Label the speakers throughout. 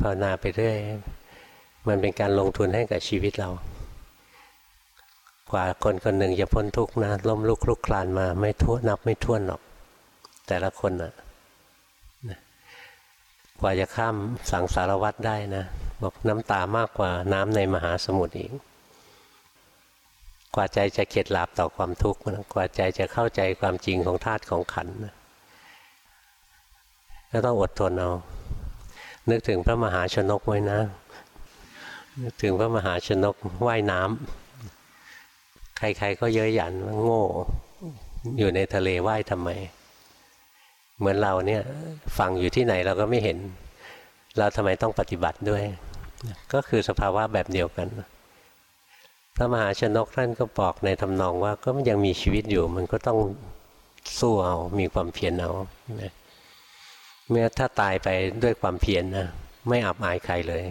Speaker 1: ภาวนาไปเรื่อยมันเป็นการลงทุนให้กับชีวิตเรา กว่าคนคนหนึ่งจะพ้นทุกข์นะล้มลุกลุกคลานมาไม่ทั่วนับไม่ท้วนหรอก แต่ละคนนะกว่าจะข้ามสังสารวัตรได้นะบอกน้ำตามากกว่าน้ำในมหาสมุทรอีก กว่าใจจะเข็ดหลาบต่อความทุกข์กว่าใจจะเข้าใจความจริงของธาตุของขันนะก็ต้องอดทนเอา นึกถึงพระมหาชนกไว้นะ นึกถึงพระมหาชนกว่ายน้ำใครๆก็เย้ยหยันว่าโง่ อยู่ในทะเลว่ายทำไม เหมือนเราเนี่ยฟังอยู่ที่ไหนเราก็ไม่เห็น เราทำไมต้องปฏิบัติด้วย ก็คือสภาวะแบบเดียวกันพระมหาชนกท่านก็บอกในทำนองว่าก็ยังมีชีวิตอยู่ มันก็ต้องสู้เอา มีความเพียรเอา เมื่อถ้าตายไปด้วยความเพียรนนะไม่อับอายใครเลย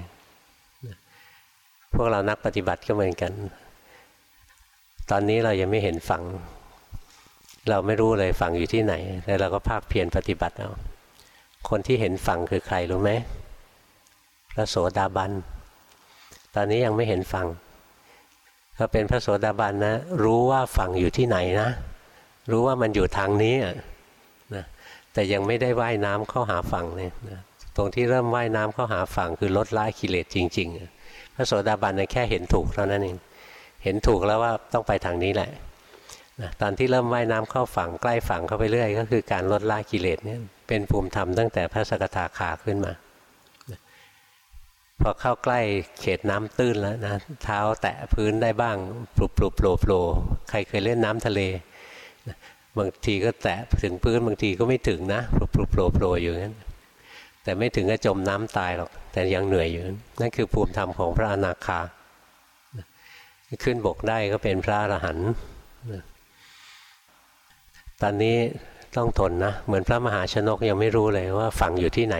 Speaker 1: พวกเรานักปฏิบัติก็เหมือนกัน ตอนนี้เรายังไม่เห็นฝัง เราไม่รู้เลยฝังอยู่ที่ไหนแต่เราก็ภาคเพียรปฏิบัติเอาคนที่เห็นฝังคือใครรู้ไหมพระโสดาบัน ตอนนี้ยังไม่เห็นฝังถ้าเป็นพระโสดาบันนะ รู้ว่าฝังอยู่ที่ไหนนะ รู้ว่ามันอยู่ทางนี้นะ แต่ยังไม่ได้ว่ายน้ำเข้าหาฝั่งเลยนะตรงที่เริ่มว่ายน้ำเข้าหาฝั่งคือลดละกิเลสจริง ๆ พระโสดาบันนะแค่เห็นถูกเท่านั้นเองเห็นถูกแล้วว่าต้องไปทางนี้แหละนะตอนที่เริ่มว่ายน้ำเข้าฝั่งใกล้ฝั่งเข้าไปเรื่อย ก็คือการลดละกิเลสเนี่ยเป็นภูมิธรรมตั้งแต่พระสกทาขาขึ้นมาพอเข้าใกล้เขตน้ำตื้นแล้วนะเท้าแตะพื้นได้บ้างปลุบปลุบโผล่โผล่ใครเคยเล่นน้ำทะเล บางทีก็แตะถึงพื้นบางทีก็ไม่ถึงนะปลุบปลุบโผล่โผล่อยู่นั้นแต่ไม่ถึงกับจมน้ำตายหรอก แต่ยังเหนื่อยอยู่ นั่นคือภูมิธรรมของพระอนาคา ขึ้นบกได้ก็เป็นพระอรหันต์ตอนนี้ต้องทนนะ เหมือนพระมหาชนกยังไม่รู้เลยว่าฝั่งอยู่ที่ไหน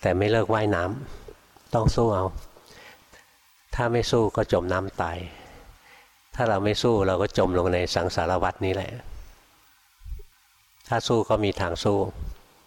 Speaker 1: แต่ไม่เลิกว่ายน้ำต้องสู้เอา ถ้าไม่สู้ก็จมน้ำตาย ถ้าเราไม่สู้เราก็จมลงในสังสารวัตนี้แหละ ถ้าสู้ก็มีทางสู้